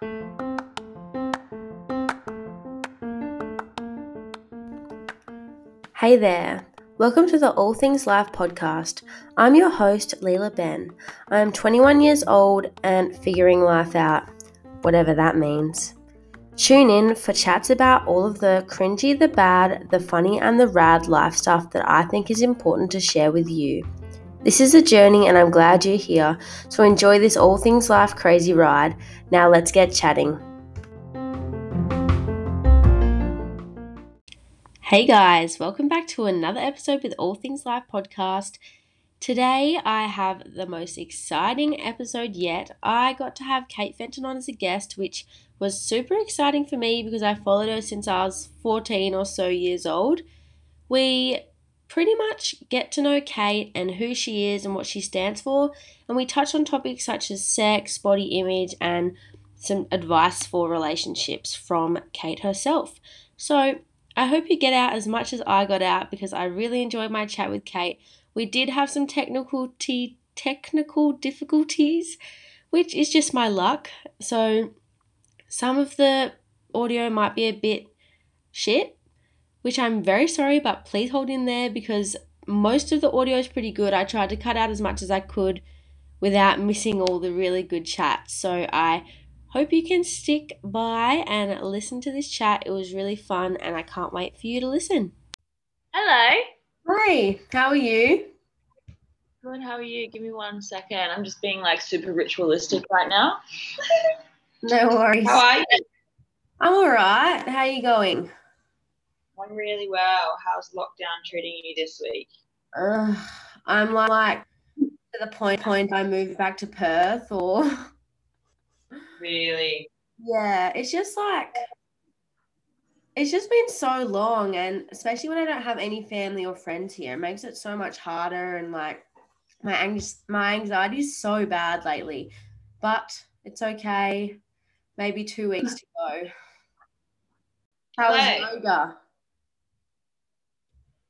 Hey there. Welcome to the All Things Life podcast. I'm your host, Leela Ben. I am 21 years old and figuring life out, whatever that means. Tune in for chats about all of the cringy, the bad, the funny, and the rad life stuff that I think is important to share with you. This is a journey, and I'm glad you're here. So enjoy this All Things Life crazy ride. Now let's get chatting. Hey guys, welcome back to another episode with All Things Life podcast. Today I have the most exciting episode yet. I got to have Kate Fenton on as a guest, which was super exciting for me because I followed her since I was 14 or so years old. We pretty much get to know Kate and who she is and what she stands for, and we touch on topics such as sex, body image, and some advice for relationships from Kate herself. So, I hope you get out as much as I got out because I really enjoyed my chat with Kate. We did have some technical t- technical difficulties, which is just my luck. So some of the audio might be a bit shit, which I'm very sorry, but please hold in there because most of the audio is pretty good. I tried to cut out as much as I could without missing all the really good chats. So I hope you can stick by and listen to this chat. It was really fun and I can't wait for you to listen. Hello. Hi, how are you? Good, how are you? Give me one second. I'm just being like super ritualistic right now. No worries. How are you? I'm all right. How are you going? I'm really well. How's lockdown treating you this week? Uh, I'm like to the point point I moved back to Perth or Really? yeah, it's just like it's just been so long and especially when I don't have any family or friends here, it makes it so much harder and like my ang- my anxiety is so bad lately. But it's okay. Maybe two weeks to go. How was yoga?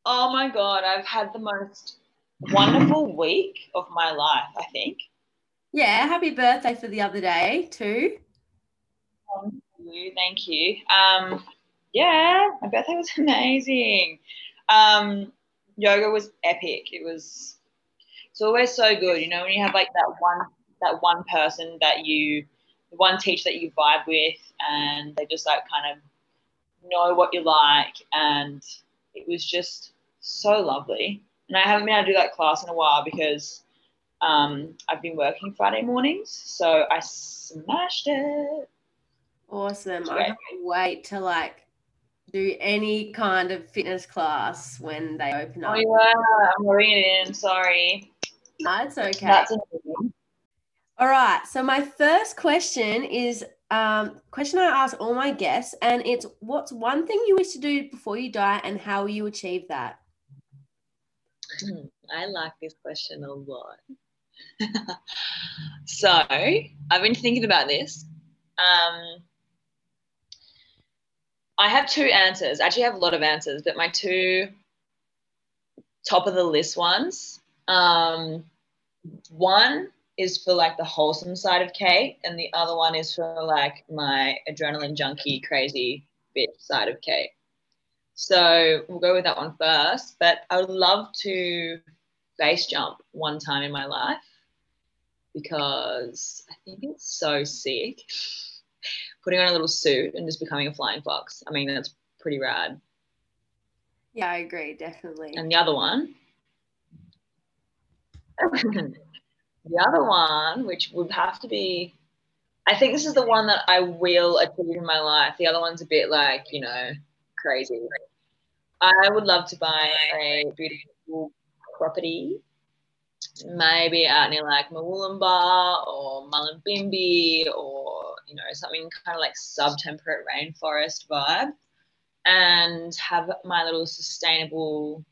Oh my god, I've had the most wonderful week of my life, I think. Yeah, happy birthday for the other day too. Thank you, thank you. Um, yeah, my birthday was amazing. Um, yoga was epic. It was. It's always so good, you know, when you have like that one that one person that you, the one teacher that you vibe with, and they just like kind of know what you like, and it was just so lovely. And I haven't been able to do that class in a while because um, I've been working Friday mornings, so I smashed it. Awesome. I can't wait to like do any kind of fitness class when they open up. Oh yeah, I'm reading. Sorry. No, it's okay. All right. So my first question is um question I ask all my guests, and it's what's one thing you wish to do before you die and how you achieve that? Hmm, I like this question a lot. so I've been thinking about this. Um, I have two answers. Actually, have a lot of answers, but my two top of the list ones. Um, one is for like the wholesome side of Kate, and the other one is for like my adrenaline junkie, crazy bitch side of Kate. So we'll go with that one first. But I would love to base jump one time in my life because I think it's so sick. Putting on a little suit and just becoming a flying fox. I mean, that's pretty rad. Yeah, I agree, definitely. And the other one, the other one, which would have to be, I think this is the one that I will achieve in my life. The other one's a bit like, you know, crazy. I would love to buy a beautiful property, maybe out near like Murwillumbah or Mullumbimby or, you know, something kind of like sub-temperate rainforest vibe and have my little sustainable,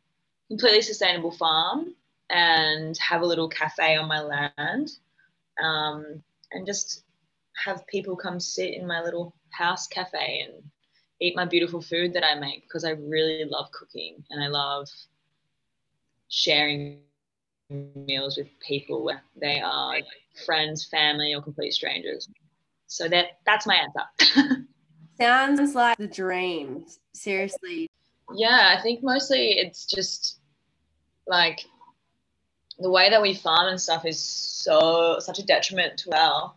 completely sustainable farm and have a little cafe on my land um, and just have people come sit in my little house cafe and eat my beautiful food that I make because I really love cooking and I love sharing meals with people where they are friends, family, or complete strangers. So that that's my answer. Sounds like the dream. Seriously. Yeah, I think mostly it's just like the way that we farm and stuff is so such a detriment to our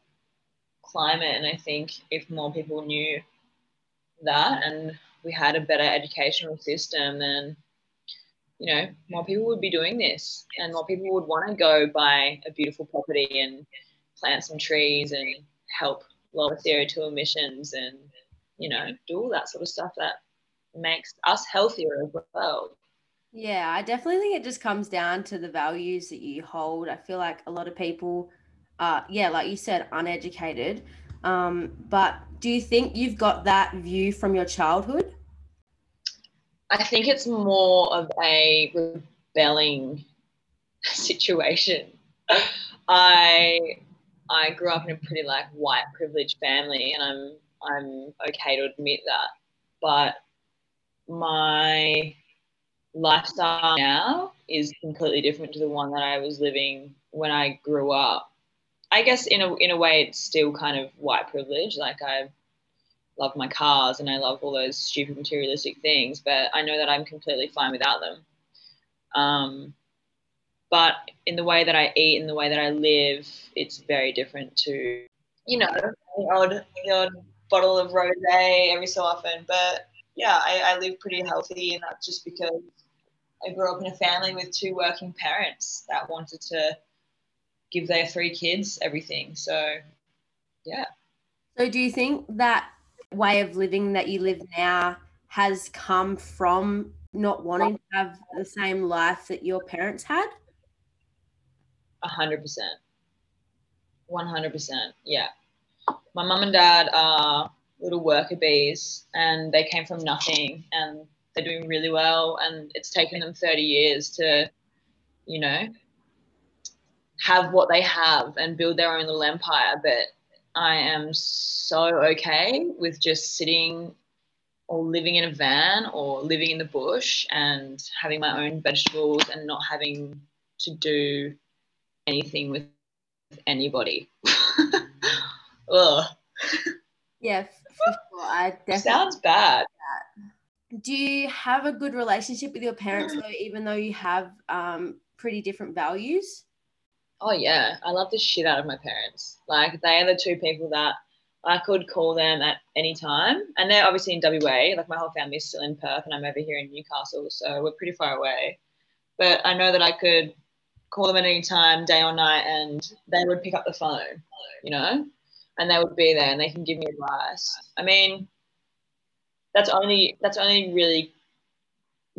climate and I think if more people knew that and we had a better educational system then you know more people would be doing this and more people would want to go buy a beautiful property and plant some trees and help lower CO2 emissions and you know do all that sort of stuff that makes us healthier as well yeah, I definitely think it just comes down to the values that you hold. I feel like a lot of people are, yeah, like you said, uneducated. Um, but do you think you've got that view from your childhood? I think it's more of a rebelling situation. I I grew up in a pretty like white privileged family, and I'm I'm okay to admit that. But my lifestyle now is completely different to the one that I was living when I grew up. I guess in a in a way it's still kind of white privilege. Like I love my cars and I love all those stupid materialistic things, but I know that I'm completely fine without them. Um, but in the way that I eat and the way that I live, it's very different to, you know, the odd, the odd bottle of rosé every so often. But yeah, I, I live pretty healthy, and that's just because I grew up in a family with two working parents that wanted to give their three kids everything. So, yeah. So, do you think that way of living that you live now has come from not wanting to have the same life that your parents had? A hundred percent. One hundred percent. Yeah. My mum and dad are little worker bees and they came from nothing and they're doing really well and it's taken them 30 years to you know have what they have and build their own little empire but i am so okay with just sitting or living in a van or living in the bush and having my own vegetables and not having to do anything with anybody Ugh. yeah for sure. i definitely sounds bad do you have a good relationship with your parents though even though you have um, pretty different values? Oh yeah. I love the shit out of my parents. Like they are the two people that i could call them at any time. And they're obviously in wa like my whole family is still in perth and i'm over here in newcastle so we're pretty far away. But i know that i could call them at any time day or night and they would pick up the phone you know? And they would be there and they can give me advice. I mean that's only that's only really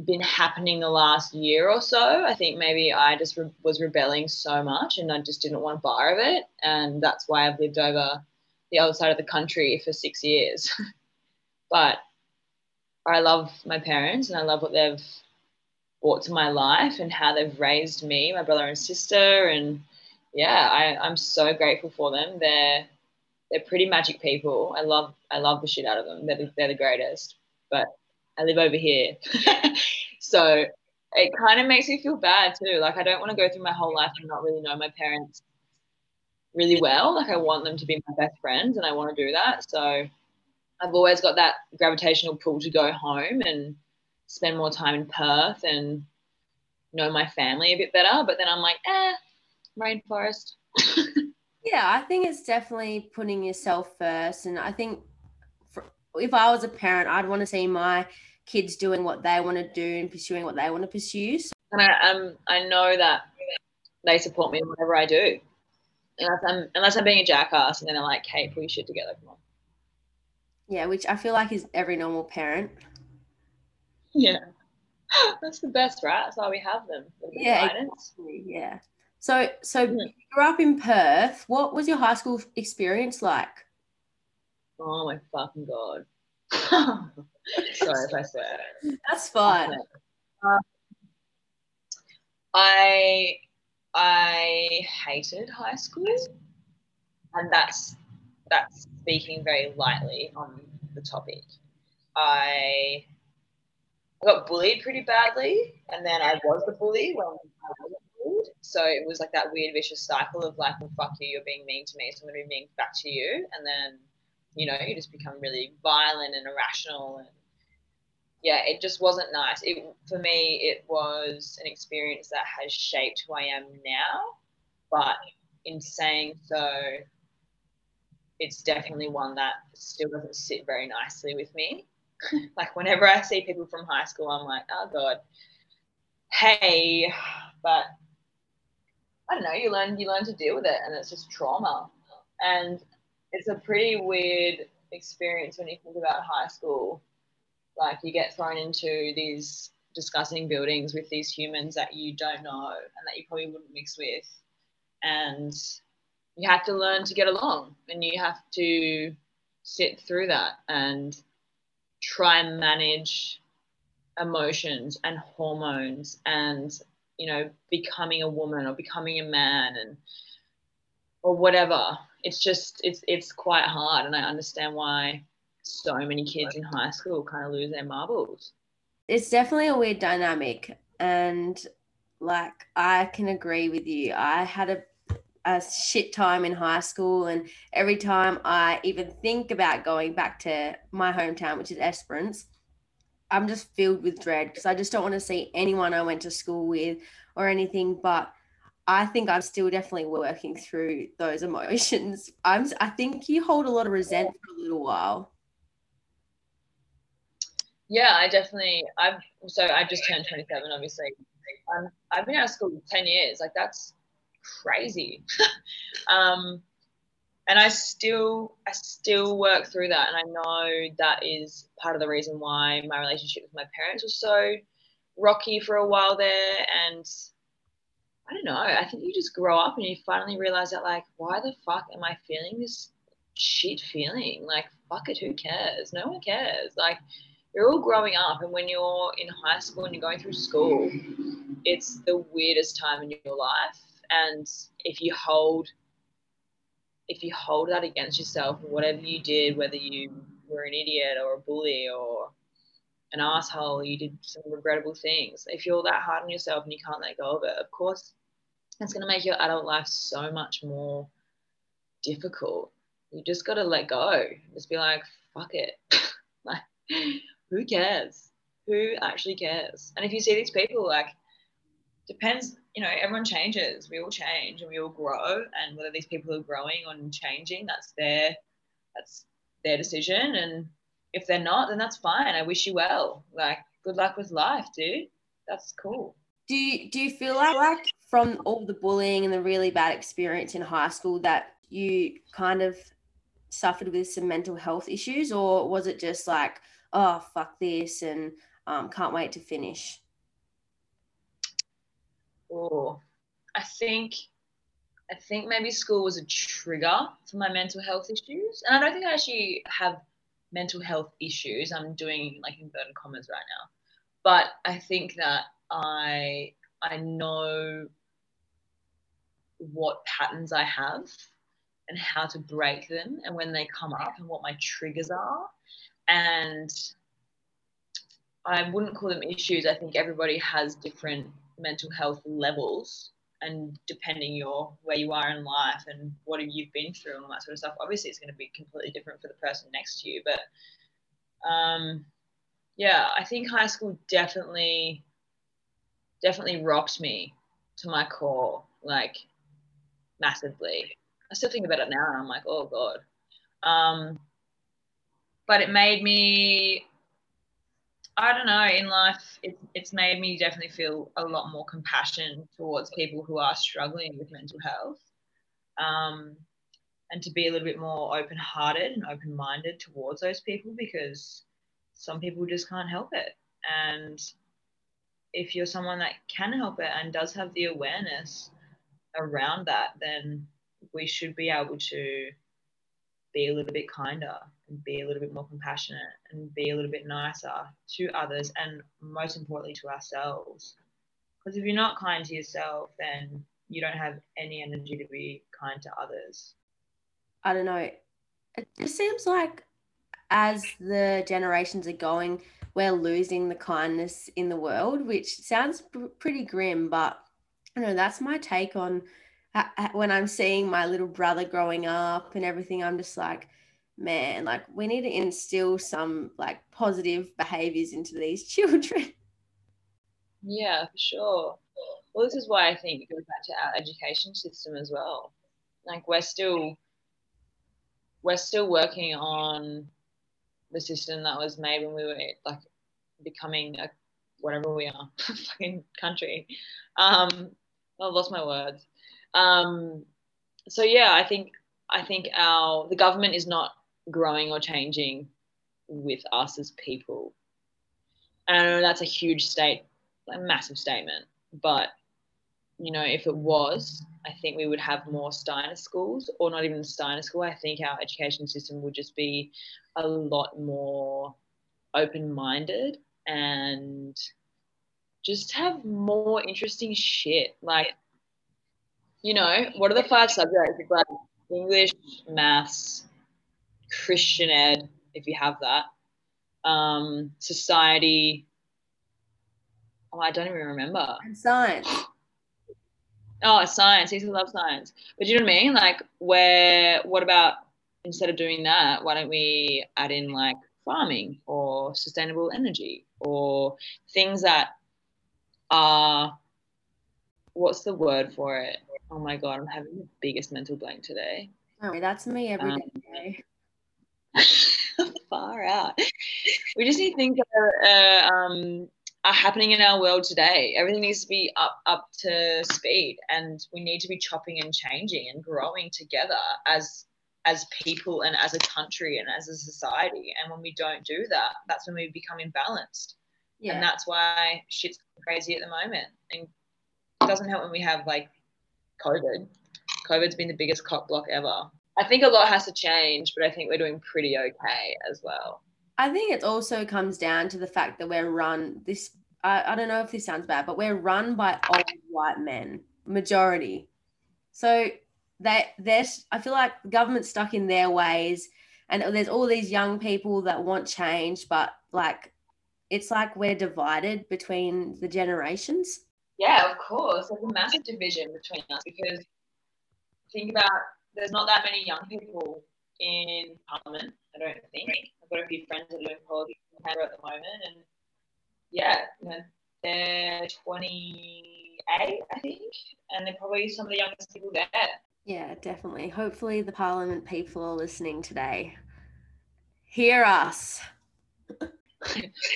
been happening the last year or so. I think maybe I just re- was rebelling so much and I just didn't want a bar of it. And that's why I've lived over the other side of the country for six years. but I love my parents and I love what they've brought to my life and how they've raised me, my brother and sister. And yeah, I, I'm so grateful for them. They're they're pretty magic people. I love I love the shit out of them. They're the, they're the greatest. But I live over here, so it kind of makes me feel bad too. Like I don't want to go through my whole life and not really know my parents really well. Like I want them to be my best friends, and I want to do that. So I've always got that gravitational pull to go home and spend more time in Perth and know my family a bit better. But then I'm like, eh, rainforest. Yeah, I think it's definitely putting yourself first. And I think for, if I was a parent, I'd want to see my kids doing what they want to do and pursuing what they want to pursue. So- and I, um, I know that they support me in whatever I do. Unless I'm, unless I'm being a jackass and then they're like, hey, put your shit together. Come on. Yeah, which I feel like is every normal parent. Yeah. That's the best, right? That's why we have them. Yeah, exactly. yeah. So, so mm-hmm. you grew up in Perth. What was your high school experience like? Oh my fucking god! Sorry if I swear. That's fine. Uh, I I hated high school, and that's that's speaking very lightly on the topic. I I got bullied pretty badly, and then I was the bully when I so it was like that weird vicious cycle of like, well, fuck you, you're being mean to me, so I'm gonna be mean back to you. And then you know, you just become really violent and irrational and yeah, it just wasn't nice. It for me, it was an experience that has shaped who I am now. But in saying so, it's definitely one that still doesn't sit very nicely with me. like whenever I see people from high school, I'm like, oh god, hey, but I don't know. You learn you learn to deal with it, and it's just trauma, and it's a pretty weird experience when you think about high school like you get thrown into these disgusting buildings with these humans that you don't know and that you probably wouldn't mix with. And you have to learn to get along and you have to sit through that and try and manage emotions and hormones and you know becoming a woman or becoming a man and or whatever it's just it's it's quite hard and i understand why so many kids in high school kind of lose their marbles. It's definitely a weird dynamic. And like, I can agree with you. I had a a shit time in high school and every time I even think about going back to my hometown which is Esperance I'm just filled with dread because I just don't want to see anyone I went to school with or anything but I think I'm still definitely working through those emotions I'm I think you hold a lot of resent for a little while yeah, I definitely. I've so I just turned 27. Obviously, um, I've been out of school 10 years. Like that's crazy. um, and I still, I still work through that, and I know that is part of the reason why my relationship with my parents was so rocky for a while there. And I don't know. I think you just grow up and you finally realize that, like, why the fuck am I feeling this shit feeling? Like, fuck it, who cares? No one cares. Like you're all growing up, and when you're in high school and you're going through school, it's the weirdest time in your life. And if you hold, if you hold that against yourself, whatever you did, whether you were an idiot or a bully or an asshole, you did some regrettable things. If you're that hard on yourself and you can't let go of it, of course, it's going to make your adult life so much more difficult. You just got to let go. Just be like, fuck it. like, who cares? Who actually cares? And if you see these people, like, depends, you know, everyone changes. We all change and we all grow. And whether these people are growing or changing, that's their, that's their decision. And if they're not, then that's fine. I wish you well. Like, good luck with life, dude. That's cool. Do you, do you feel like, like from all the bullying and the really bad experience in high school that you kind of suffered with some mental health issues or was it just like oh fuck this and um, can't wait to finish? Oh, I think I think maybe school was a trigger for my mental health issues, and I don't think I actually have mental health issues. I'm doing like inverted commas right now, but I think that I I know what patterns I have and how to break them and when they come up and what my triggers are and I wouldn't call them issues. I think everybody has different mental health levels, and depending your where you are in life and what have you been through and all that sort of stuff, obviously it's going to be completely different for the person next to you. But um, yeah, I think high school definitely definitely rocked me to my core, like massively. I still think about it now, and I'm like, oh god. Um, but it made me I don't know. In life, it, it's made me definitely feel a lot more compassion towards people who are struggling with mental health, um, and to be a little bit more open-hearted and open-minded towards those people because some people just can't help it. And if you're someone that can help it and does have the awareness around that, then we should be able to be a little bit kinder and be a little bit more compassionate and be a little bit nicer to others and most importantly to ourselves. Because if you're not kind to yourself, then you don't have any energy to be kind to others. I don't know. It just seems like as the generations are going, we're losing the kindness in the world, which sounds pretty grim, but I know that's my take on uh, uh, when I'm seeing my little brother growing up and everything, I'm just like, man, like we need to instill some like positive behaviors into these children. Yeah, for sure. Well, this is why I think it goes back to our education system as well. Like we're still we're still working on the system that was made when we were like becoming a whatever we are, fucking country. Um, I lost my words. Um, so yeah, I think I think our the government is not growing or changing with us as people. And that's a huge state, a massive statement, but you know, if it was, I think we would have more Steiner schools, or not even Steiner school. I think our education system would just be a lot more open minded and just have more interesting shit. Like, you know, what are the five subjects? Like English, maths, Christian ed, if you have that, um, society. Oh, I don't even remember. And science. Oh, science. He love science. But you know what I mean? Like, where? What about instead of doing that? Why don't we add in like farming or sustainable energy or things that are what's the word for it? Oh my god, I'm having the biggest mental blank today. Oh, that's me every um, day. Far out. We just need things that are, uh, um, are happening in our world today. Everything needs to be up up to speed, and we need to be chopping and changing and growing together as as people and as a country and as a society. And when we don't do that, that's when we become imbalanced. Yeah. And that's why shit's crazy at the moment. And it doesn't help when we have like COVID. COVID's been the biggest cock block ever. I think a lot has to change, but I think we're doing pretty okay as well. I think it also comes down to the fact that we're run this. I, I don't know if this sounds bad, but we're run by old white men, majority. So that they're I feel like the government's stuck in their ways, and there's all these young people that want change, but like it's like we're divided between the generations. Yeah, of course. There's a massive division between us because think about there's not that many young people in Parliament. I don't think. I've got a few friends that are doing politics in Canberra at the moment, and yeah, you know, they're 28, I think, and they're probably some of the youngest people there. Yeah, definitely. Hopefully, the Parliament people are listening today. Hear us.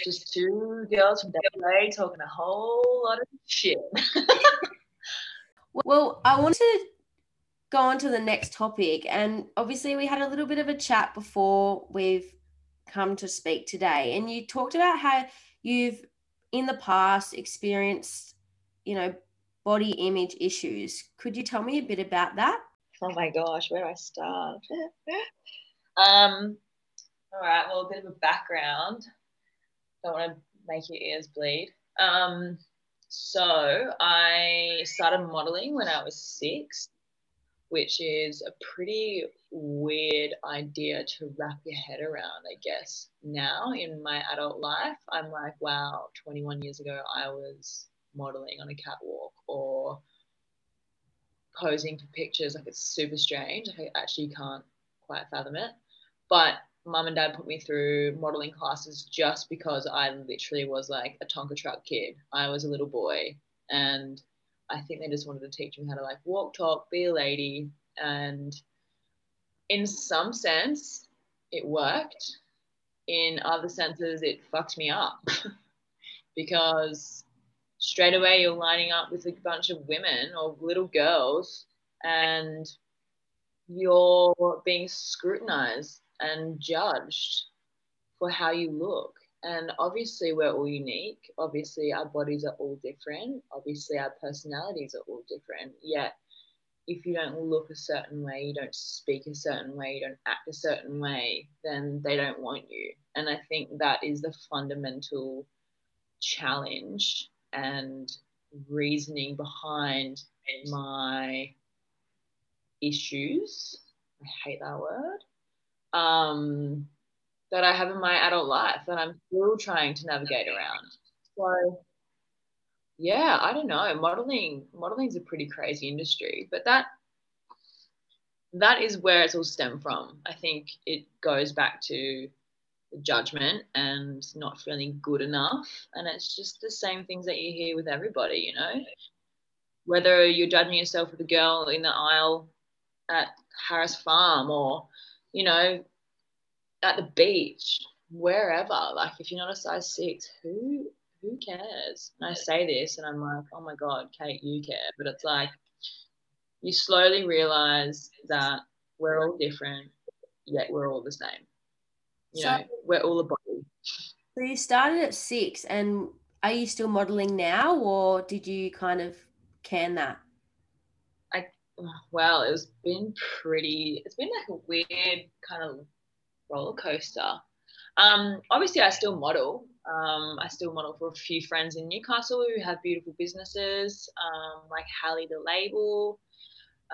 Just two girls from WA talking a whole lot of shit. well, I want to go on to the next topic. And obviously, we had a little bit of a chat before we've come to speak today. And you talked about how you've in the past experienced, you know, body image issues. Could you tell me a bit about that? Oh my gosh, where do I start? um, all right, well, a bit of a background. Don't want to make your ears bleed. Um, so I started modeling when I was six which is a pretty weird idea to wrap your head around, I guess. Now in my adult life, I'm like, wow, 21 years ago, I was modeling on a catwalk or posing for pictures. Like, it's super strange. I actually can't quite fathom it. But mum and dad put me through modeling classes just because I literally was like a Tonka truck kid. I was a little boy and I think they just wanted to teach me how to like walk, talk, be a lady. And in some sense, it worked. In other senses, it fucked me up because straight away you're lining up with a bunch of women or little girls and you're being scrutinized and judged for how you look and obviously, we're all unique. Obviously, our bodies are all different. Obviously, our personalities are all different. Yet, if you don't look a certain way, you don't speak a certain way, you don't act a certain way, then they don't want you. And I think that is the fundamental challenge and reasoning behind my issues. I hate that word. Um, that I have in my adult life that I'm still trying to navigate around. So yeah, I don't know. Modeling modeling is a pretty crazy industry, but that that is where it's all stemmed from. I think it goes back to the judgment and not feeling good enough. And it's just the same things that you hear with everybody, you know? Whether you're judging yourself with a girl in the aisle at Harris Farm or, you know, at the beach, wherever. Like if you're not a size six, who who cares? And I say this and I'm like, oh my God, Kate, you care. But it's like you slowly realize that we're all different, yet we're all the same. You so, know, we're all a body. So you started at six, and are you still modeling now, or did you kind of can that? I well, it's been pretty. It's been like a weird kind of roller coaster. Um, obviously, I still model. Um, I still model for a few friends in Newcastle who have beautiful businesses, um, like Hallie the Label,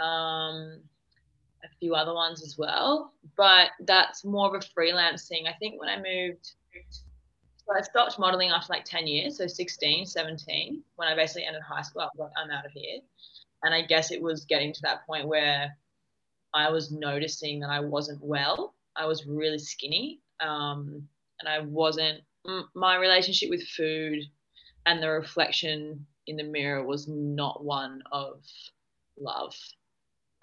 um, a few other ones as well. But that's more of a freelance thing. I think when I moved, so I stopped modeling after like 10 years, so 16, 17, when I basically ended high school. I was like, I'm out of here. And I guess it was getting to that point where I was noticing that I wasn't well. I was really skinny. Um, and I wasn't, my relationship with food and the reflection in the mirror was not one of love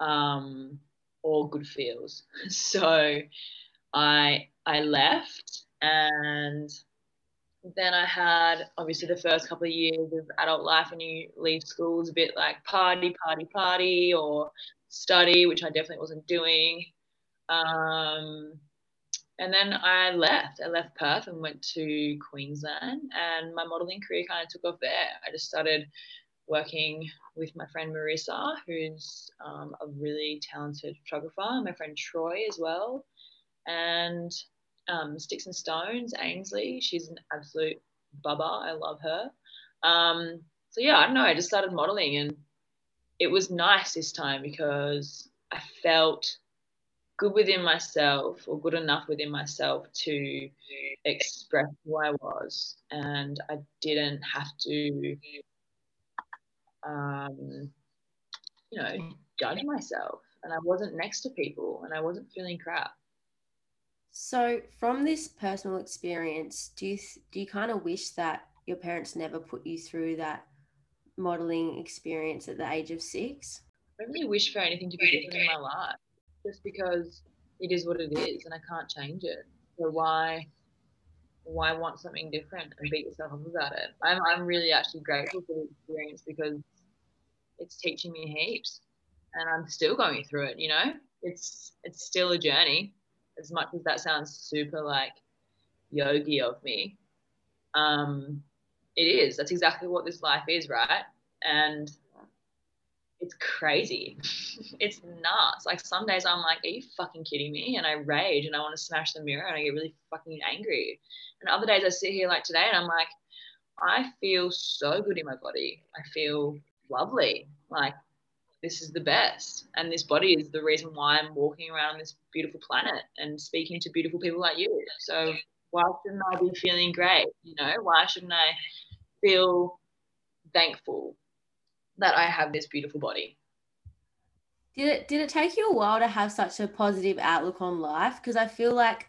um, or good feels. So I I left and then I had obviously the first couple of years of adult life when you leave school is a bit like party, party, party or study, which I definitely wasn't doing. Um, and then I left. I left Perth and went to Queensland, and my modeling career kind of took off there. I just started working with my friend Marissa, who's um, a really talented photographer, my friend Troy as well, and um, Sticks and Stones, Ainsley. She's an absolute bubba. I love her. Um, so yeah, I don't know. I just started modeling, and it was nice this time because I felt good within myself or good enough within myself to express who I was, and I didn't have to um, you know, judge myself. And I wasn't next to people and I wasn't feeling crap. So, from this personal experience, do you do you kind of wish that your parents never put you through that modeling experience at the age of six? I don't really wish for anything to be different in my life, just because it is what it is, and I can't change it. So why why want something different and beat yourself up about it? I'm I'm really actually grateful for the experience because it's teaching me heaps, and I'm still going through it. You know, it's it's still a journey. As much as that sounds super like yogi of me, um, it is. That's exactly what this life is, right? And it's crazy. it's nuts. Like some days I'm like, are you fucking kidding me? And I rage and I want to smash the mirror and I get really fucking angry. And other days I sit here like today and I'm like, I feel so good in my body. I feel lovely. Like this is the best. And this body is the reason why I'm walking around this beautiful planet and speaking to beautiful people like you. So why shouldn't I be feeling great? You know, why shouldn't I feel thankful that I have this beautiful body? Did it did it take you a while to have such a positive outlook on life? Because I feel like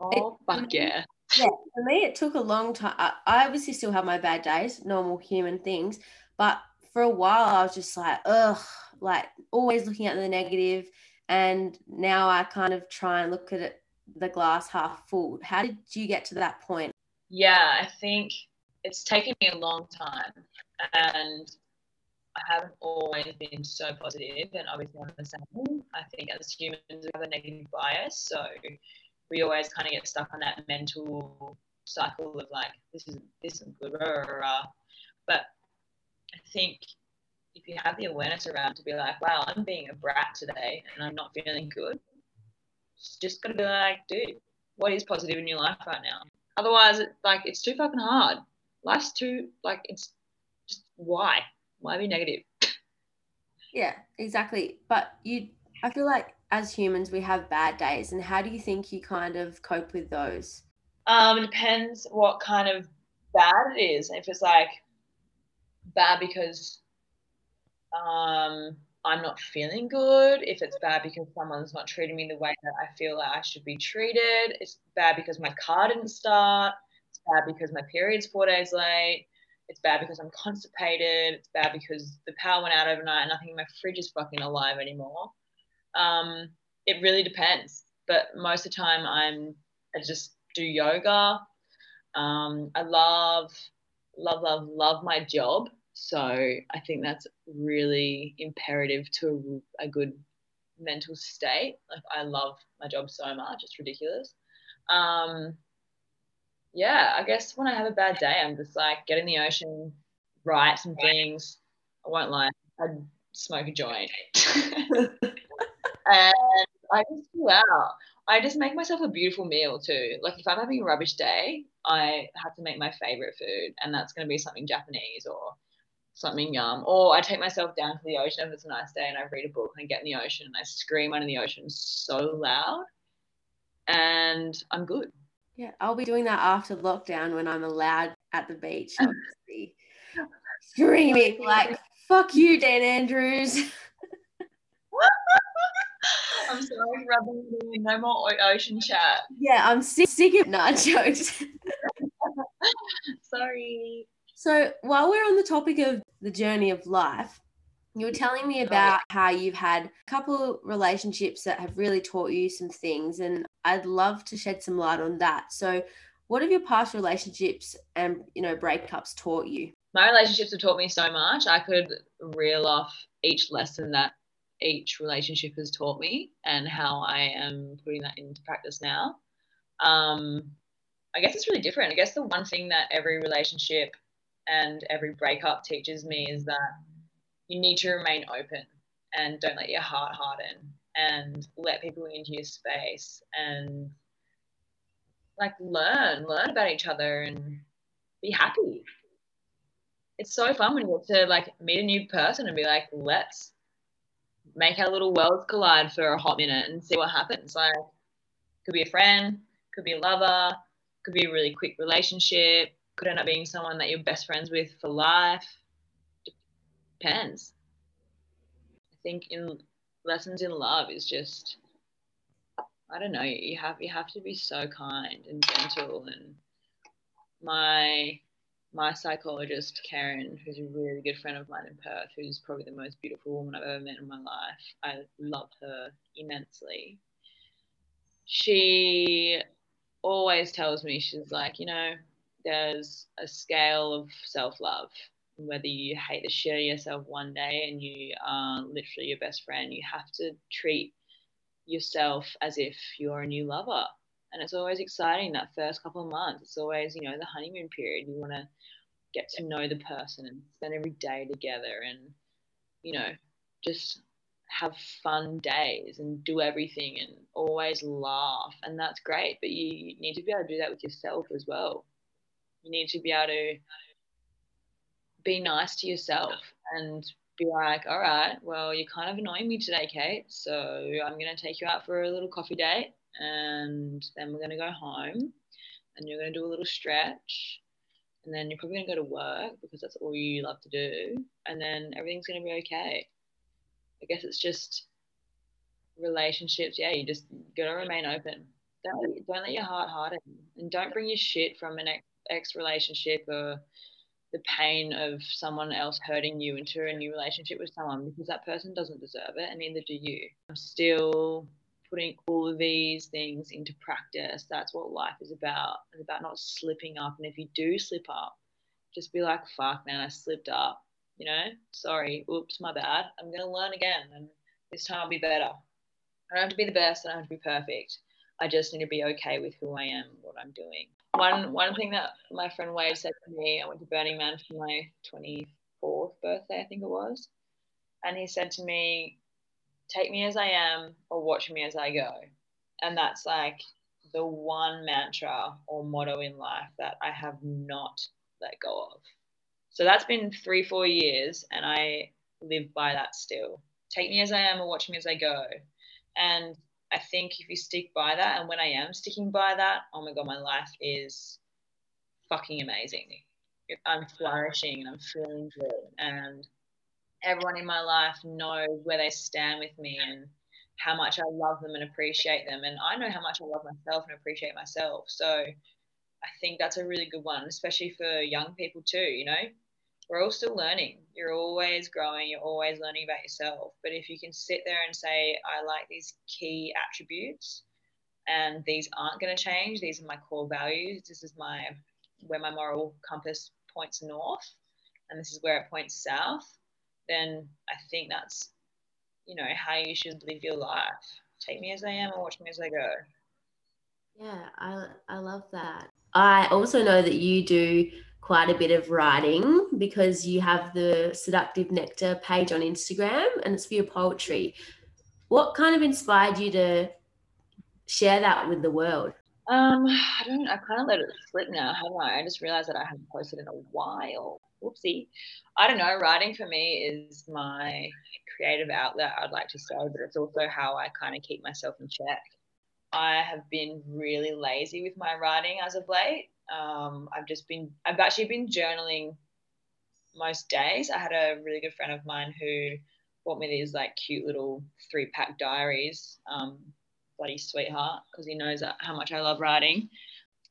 Oh it, fuck yeah. Yeah, for me it took a long time. I, I obviously still have my bad days, normal human things, but for a while I was just like, ugh, like always looking at the negative. And now I kind of try and look at it, the glass half full. How did you get to that point? Yeah, I think it's taken me a long time. And I haven't always been so positive, and obviously I'm the same. I think as humans we have a negative bias, so we always kind of get stuck on that mental cycle of like this is this isn't good, rah, rah, rah. but I think if you have the awareness around to be like, wow, I'm being a brat today and I'm not feeling good, it's just gotta be like, dude, what is positive in your life right now? Otherwise, like, it's too fucking hard. Life's too, like, it's just why? Why be negative? Yeah, exactly. But you, I feel like as humans, we have bad days. And how do you think you kind of cope with those? Um, it depends what kind of bad it is. If it's like, bad because um, I'm not feeling good, if it's bad because someone's not treating me the way that I feel like I should be treated, it's bad because my car didn't start, it's bad because my period's four days late, it's bad because I'm constipated, it's bad because the power went out overnight and nothing in my fridge is fucking alive anymore. Um, it really depends. But most of the time I'm I just do yoga. Um, I love, love, love, love my job. So I think that's really imperative to a, a good mental state. Like I love my job so much, it's ridiculous. Um, yeah, I guess when I have a bad day, I'm just like get in the ocean, write some things. I won't lie, I'd smoke a joint. and I just chill out. I just make myself a beautiful meal too. Like if I'm having a rubbish day, I have to make my favorite food, and that's going to be something Japanese or something yum. Or I take myself down to the ocean if it's a nice day and I read a book and I get in the ocean and I scream under the ocean so loud, and I'm good. Yeah, I'll be doing that after lockdown when I'm allowed at the beach, obviously. Screaming like, fuck you, Dan Andrews. I'm sorry, rubbing no more ocean chat. Yeah, I'm sick, sick of nut jokes. sorry. So while we're on the topic of the journey of life, you were telling me about how you've had a couple relationships that have really taught you some things, and I'd love to shed some light on that. So, what have your past relationships and you know breakups taught you? My relationships have taught me so much. I could reel off each lesson that each relationship has taught me and how I am putting that into practice now. Um, I guess it's really different. I guess the one thing that every relationship and every breakup teaches me is that you need to remain open and don't let your heart harden and let people into your space and like learn, learn about each other and be happy. It's so fun when you get to like meet a new person and be like, let's make our little worlds collide for a hot minute and see what happens. Like, could be a friend, could be a lover, could be a really quick relationship, could end up being someone that you're best friends with for life. Depends. I think in lessons in love is just I don't know, you have you have to be so kind and gentle and my my psychologist, Karen, who's a really good friend of mine in Perth, who's probably the most beautiful woman I've ever met in my life. I love her immensely. She always tells me, she's like, you know, there's a scale of self love. Whether you hate the shit of yourself one day and you are literally your best friend, you have to treat yourself as if you're a new lover and it's always exciting that first couple of months. It's always, you know, the honeymoon period. You want to get to know the person and spend every day together and, you know, just have fun days and do everything and always laugh. And that's great. But you need to be able to do that with yourself as well. You need to be able to be nice to yourself and be like, all right, well, you're kind of annoying me today, Kate. So I'm going to take you out for a little coffee date and then we're going to go home and you're going to do a little stretch and then you're probably going to go to work because that's all you love to do and then everything's going to be okay. I guess it's just relationships. Yeah you just got to remain open. Don't, don't let your heart harden and don't bring your shit from an ex, ex relationship or the pain of someone else hurting you into a new relationship with someone because that person doesn't deserve it and neither do you i'm still putting all of these things into practice. That's what life is about. It's about not slipping up. And if you do slip up, just be like, fuck, man, I slipped up. You know, sorry, oops, my bad. I'm going to learn again. And this time I'll be better. I don't have to be the best. I don't have to be perfect. I just need to be okay with who I am, what I'm doing. One one thing that my friend Wade said to me, I went to Burning Man for my 24th birthday, I think it was, and he said to me, take me as I am or watch me as I go. And that's like the one mantra or motto in life that I have not let go of. So that's been three, four years, and I live by that still. Take me as I am or watch me as I go. And I think if you stick by that, and when I am sticking by that, oh my God, my life is fucking amazing. I'm flourishing and I'm feeling good. And everyone in my life knows where they stand with me and how much I love them and appreciate them. And I know how much I love myself and appreciate myself. So I think that's a really good one, especially for young people too. You know, we're all still learning. You're always growing, you're always learning about yourself. But if you can sit there and say, I like these key attributes and these aren't going to change, these are my core values, this is my where my moral compass points north and this is where it points south, then I think that's you know how you should live your life. Take me as I am and watch me as I go. Yeah, I I love that. I also know that you do quite a bit of writing because you have the Seductive Nectar page on Instagram and it's for your poetry. What kind of inspired you to share that with the world? Um, I don't. I kind of let it slip now, haven't I? I just realized that I haven't posted in a while. Whoopsie. I don't know. Writing for me is my creative outlet. I'd like to say, but it's also how I kind of keep myself in check. I have been really lazy with my writing as of late. Um, I've just been, I've actually been journaling most days. I had a really good friend of mine who bought me these like cute little three pack diaries. Um, bloody sweetheart, because he knows how much I love writing.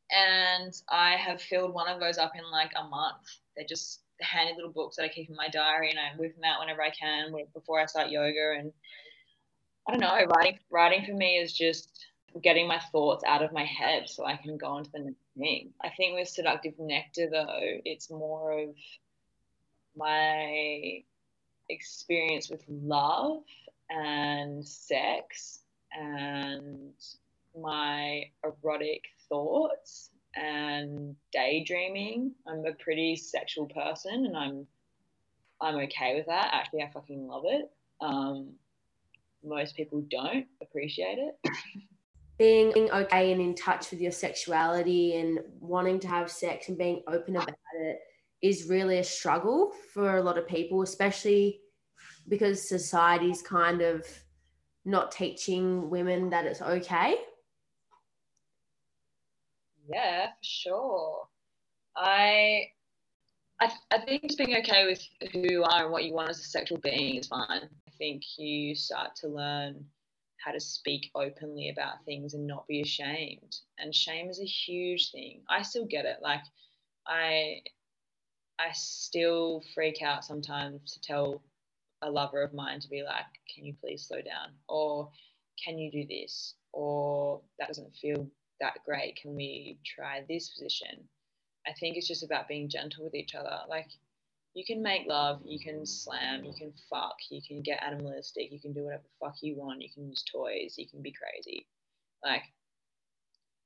And I have filled one of those up in like a month. They're just handy little books that I keep in my diary, and I whip them out whenever I can before I start yoga. And I don't know, writing writing for me is just getting my thoughts out of my head so I can go on to the next thing. I think with seductive nectar though, it's more of my experience with love and sex and my erotic thoughts and daydreaming. I'm a pretty sexual person and I'm I'm okay with that. Actually, I fucking love it. Um, most people don't appreciate it. Being okay and in touch with your sexuality and wanting to have sex and being open about it is really a struggle for a lot of people, especially because society's kind of not teaching women that it's okay. Yeah, for sure. I, I, I think just being okay with who you are and what you want as a sexual being is fine. I think you start to learn how to speak openly about things and not be ashamed. And shame is a huge thing. I still get it. Like I I still freak out sometimes to tell a lover of mine to be like, can you please slow down? Or can you do this? Or that doesn't feel that great. Can we try this position? I think it's just about being gentle with each other. Like you can make love, you can slam, you can fuck, you can get animalistic, you can do whatever fuck you want, you can use toys, you can be crazy. Like,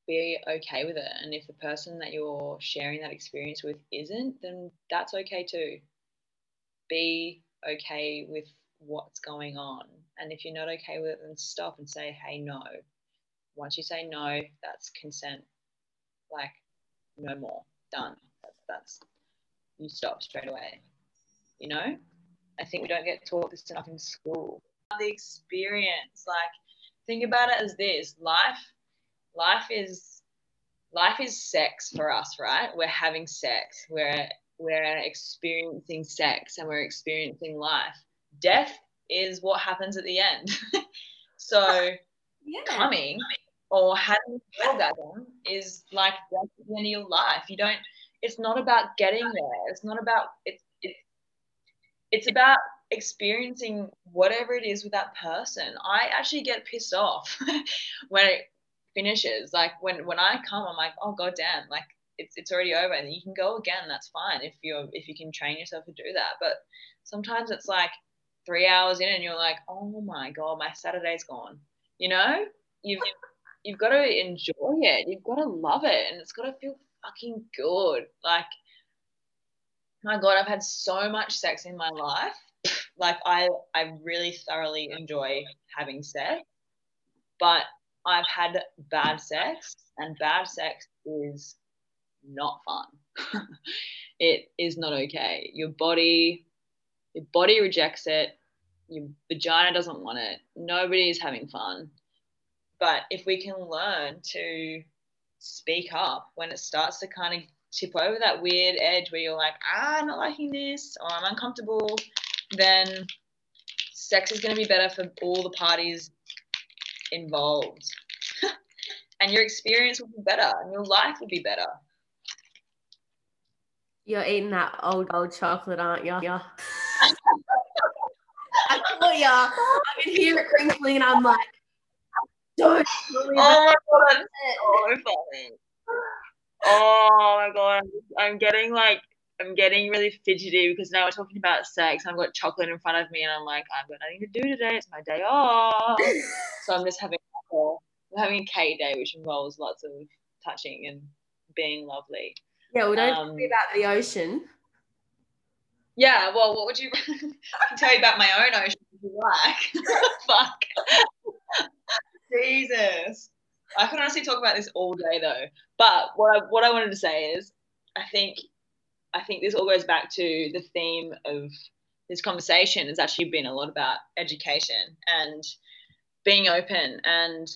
be okay with it. And if the person that you're sharing that experience with isn't, then that's okay too. Be okay with what's going on. And if you're not okay with it, then stop and say, hey, no. Once you say no, that's consent. Like, no more. Done. That's, that's you stop straight away. You know? I think we don't get taught this enough in school. The experience, like, think about it as this life, life is life is sex for us, right? We're having sex. We're we're experiencing sex and we're experiencing life. Death is what happens at the end. so yeah. coming or having orgasm is like death at the end of your life. You don't it's not about getting there. It's not about it's it, it's about experiencing whatever it is with that person. I actually get pissed off when it finishes. Like when when I come, I'm like, oh god damn, like it's it's already over, and you can go again. That's fine if you're if you can train yourself to do that. But sometimes it's like three hours in, and you're like, oh my god, my Saturday's gone. You know, you've you've got to enjoy it. You've got to love it, and it's got to feel fucking good. Like, my God, I've had so much sex in my life. Like, I, I really thoroughly enjoy having sex, but I've had bad sex, and bad sex is not fun. it is not okay. Your body, your body rejects it. Your vagina doesn't want it. Nobody is having fun. But if we can learn to speak up when it starts to kind of tip over that weird edge where you're like, ah, I'm not liking this, or I'm uncomfortable, then sex is going to be better for all the parties involved. and your experience will be better and your life will be better. You're eating that Old Gold chocolate, aren't you? Yeah. I. I can hear it crinkling, and I'm like, don't. Oh my god, that's so funny. Oh my god, I'm getting like I'm getting really fidgety because now we're talking about sex. I've got chocolate in front of me, and I'm like, I've got nothing to do today. It's my day off, so I'm just having I'm having a Kate day, which involves lots of touching and being lovely. Yeah, well, don't um, talk about the ocean. Yeah, well, what would you I can tell you about my own ocean if you like? Fuck. Jesus. I could honestly talk about this all day though. But what I what I wanted to say is I think I think this all goes back to the theme of this conversation has actually been a lot about education and being open and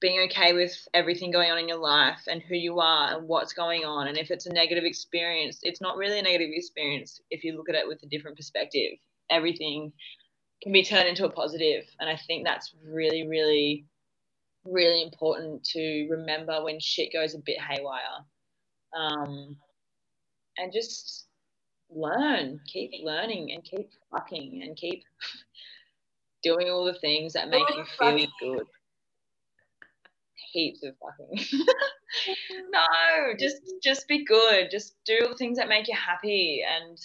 being okay with everything going on in your life and who you are and what's going on. And if it's a negative experience, it's not really a negative experience if you look at it with a different perspective. Everything can be turned into a positive. And I think that's really, really, really important to remember when shit goes a bit haywire. Um, and just learn, keep learning and keep fucking and keep doing all the things that make you feel good. Heaps of fucking. no, just just be good. Just do all the things that make you happy and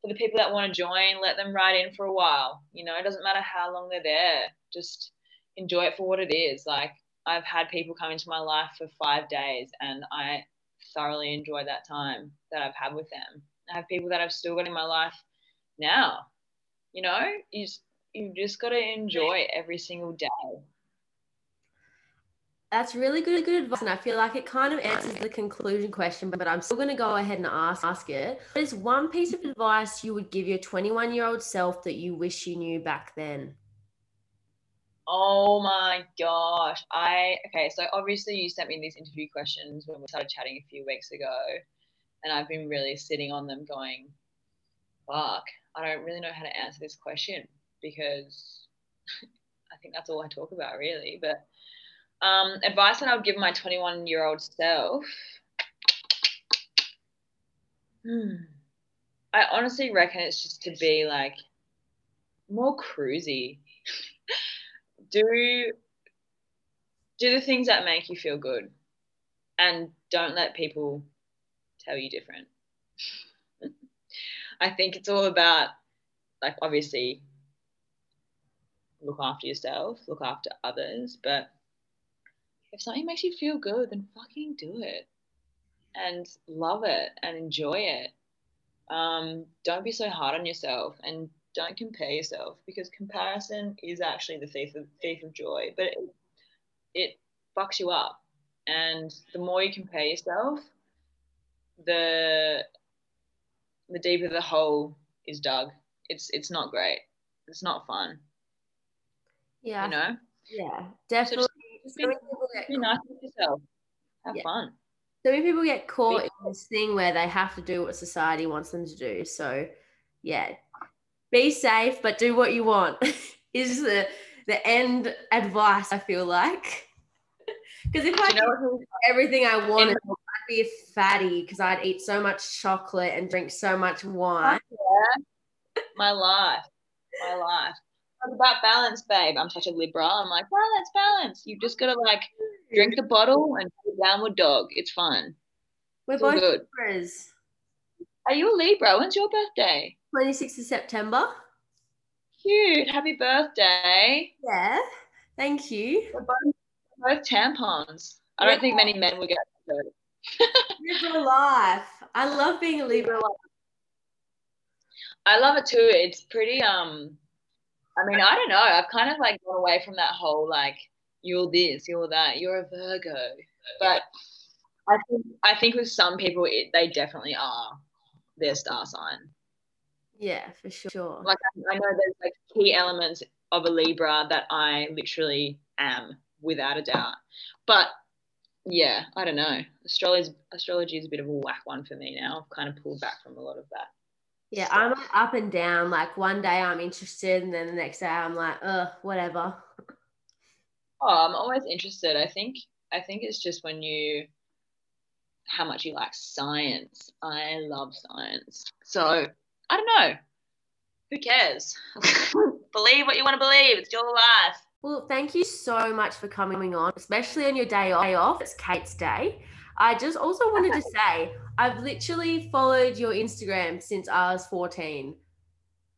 for the people that want to join, let them ride in for a while. You know, it doesn't matter how long they're there. Just enjoy it for what it is. Like I've had people come into my life for five days and I thoroughly enjoy that time that I've had with them. I have people that I've still got in my life now. You know, you just, you just got to enjoy every single day. That's really good, good advice, and I feel like it kind of answers the conclusion question. But I'm still going to go ahead and ask ask it. What is one piece of advice you would give your 21 year old self that you wish you knew back then? Oh my gosh. I okay, so obviously you sent me these interview questions when we started chatting a few weeks ago, and I've been really sitting on them going, fuck, I don't really know how to answer this question because I think that's all I talk about really. But um, advice that I would give my 21 year old self. Hmm. I honestly reckon it's just to be like more cruisy do do the things that make you feel good and don't let people tell you different. I think it's all about like obviously look after yourself, look after others, but if something makes you feel good, then fucking do it and love it and enjoy it. Um, don't be so hard on yourself and don't compare yourself because comparison is actually the thief of thief of joy, but it, it fucks you up. And the more you compare yourself, the the deeper the hole is dug. It's it's not great. It's not fun. Yeah. You know? Yeah, definitely. So just, be, be nice with yourself. Have yeah. fun. So many people get caught in this thing where they have to do what society wants them to do. So yeah, be safe, but do what you want is the the end advice. I feel like because if I you know, everything I wanted, I'd be a fatty because I'd eat so much chocolate and drink so much oh, wine. Yeah. My life, my life. It's about balance, babe. I'm such a Libra. I'm like balance, balance. You've just gotta like drink the bottle and do downward dog. It's fun. We're it's both good. Libras. Are you a Libra? When's your birthday? 26th of September. Cute. Happy birthday. Yeah. Thank you. We're both, both tampons. I don't think many men will get. Libra life. I love being a Libra life. I love it too. It's pretty um I mean, I don't know. I've kind of like gone away from that whole like you're this, you're that, you're a Virgo. But I think I think with some people it, they definitely are their star sign. Yeah, for sure. Like I, I know there's like key elements of a Libra that I literally am without a doubt. But yeah, I don't know. Astrology astrology is a bit of a whack one for me now. I've kind of pulled back from a lot of that. Yeah, I'm up and down. Like one day I'm interested, and then the next day I'm like, ugh, whatever. Oh, I'm always interested. I think I think it's just when you how much you like science. I love science. So I don't know. Who cares? believe what you want to believe. It's your life. Well, thank you so much for coming on, especially on your day off. It's Kate's day. I just also wanted to say I've literally followed your Instagram since I was 14,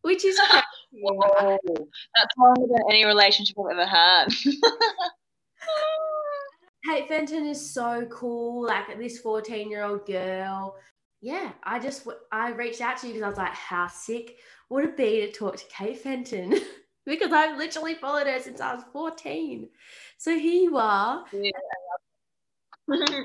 which is Whoa, that's longer than any relationship I've ever had. Kate Fenton is so cool. Like this 14 year old girl. Yeah, I just I reached out to you because I was like, how sick would it be to talk to Kate Fenton? because I've literally followed her since I was 14. So here you are. Yeah.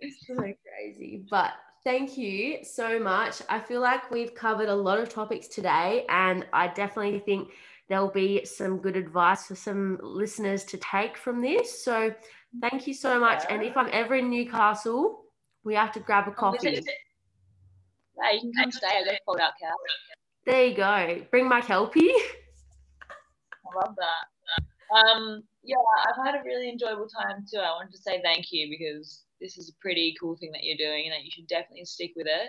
it's so crazy. But thank you so much. I feel like we've covered a lot of topics today, and I definitely think there'll be some good advice for some listeners to take from this. So thank you so much. And if I'm ever in Newcastle, we have to grab a coffee. Yeah, you can come stay. I got pulled out couch. There you go. Bring my kelpie. I love that. Um, yeah, I've had a really enjoyable time too. I wanted to say thank you because this is a pretty cool thing that you're doing and that you should definitely stick with it.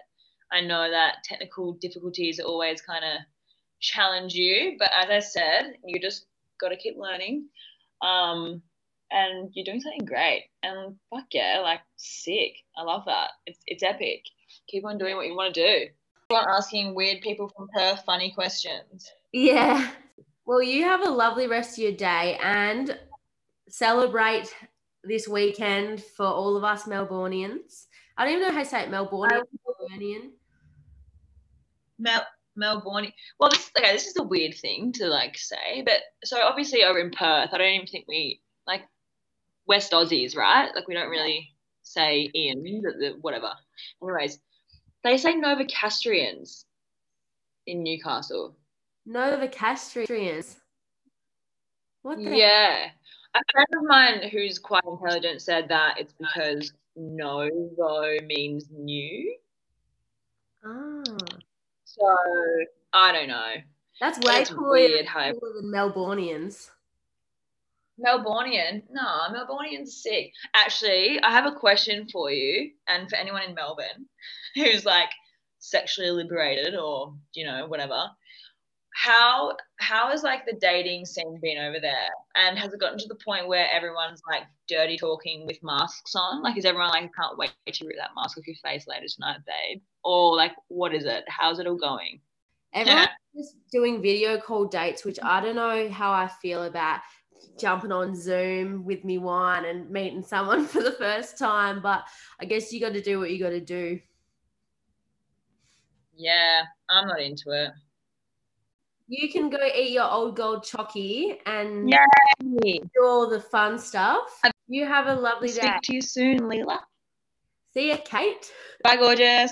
I know that technical difficulties always kind of challenge you, but as I said, you just got to keep learning. Um, and you're doing something great. And fuck yeah, like sick. I love that. It's it's epic. Keep on doing what you want to do. Keep on asking weird people from Perth funny questions. Yeah. Well, you have a lovely rest of your day and celebrate this weekend for all of us Melbourneians. I don't even know how to say it, Melbourneian. Melbourneian. Mel Melbourne. Well, this okay. This is a weird thing to like say, but so obviously over in Perth, I don't even think we West Aussies, right? Like we don't really say Ian, whatever. Anyways, they say Novocastrians in Newcastle. Novocastrians. What the Yeah. A friend of mine who's quite intelligent said that it's because novo means new. Oh. So I don't know. That's way cooler, weird, cooler than Melbourneians. Melbourneian? No, Melbourneian's sick. Actually, I have a question for you and for anyone in Melbourne who's like sexually liberated or, you know, whatever. How how has like the dating scene been over there? And has it gotten to the point where everyone's like dirty talking with masks on? Like is everyone like can't wait to rip that mask off your face later tonight, babe? Or like what is it? How's it all going? Everyone's just doing video call dates, which I don't know how I feel about jumping on Zoom with me wine and meeting someone for the first time, but I guess you got to do what you got to do. Yeah, I'm not into it. You can go eat your old gold chocky and Yay. do all the fun stuff. You have a lovely Speak day. to you soon, Leela. See ya, Kate. Bye, gorgeous.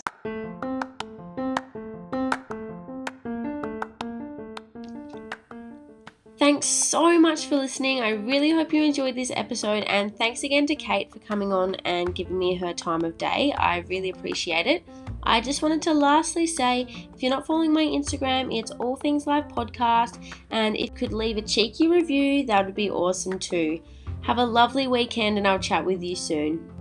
Thanks so much for listening. I really hope you enjoyed this episode, and thanks again to Kate for coming on and giving me her time of day. I really appreciate it. I just wanted to lastly say if you're not following my Instagram, it's All Things Live Podcast, and if you could leave a cheeky review, that would be awesome too. Have a lovely weekend, and I'll chat with you soon.